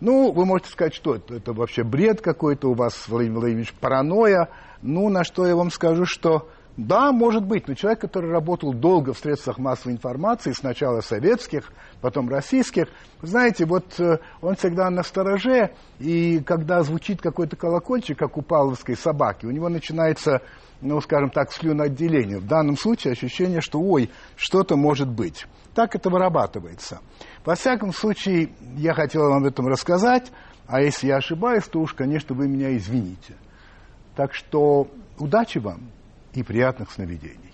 Ну, вы можете сказать, что это, это вообще бред какой-то у вас, Владимир Владимирович, паранойя. Ну, на что я вам скажу, что да, может быть, но человек, который работал долго в средствах массовой информации, сначала советских, потом российских, знаете, вот э, он всегда на стороже, и когда звучит какой-то колокольчик, как у павловской собаки, у него начинается, ну, скажем так, слюноотделение. В данном случае ощущение, что, ой, что-то может быть. Так это вырабатывается. Во всяком случае, я хотел вам об этом рассказать, а если я ошибаюсь, то уж, конечно, вы меня извините. Так что удачи вам! и приятных сновидений.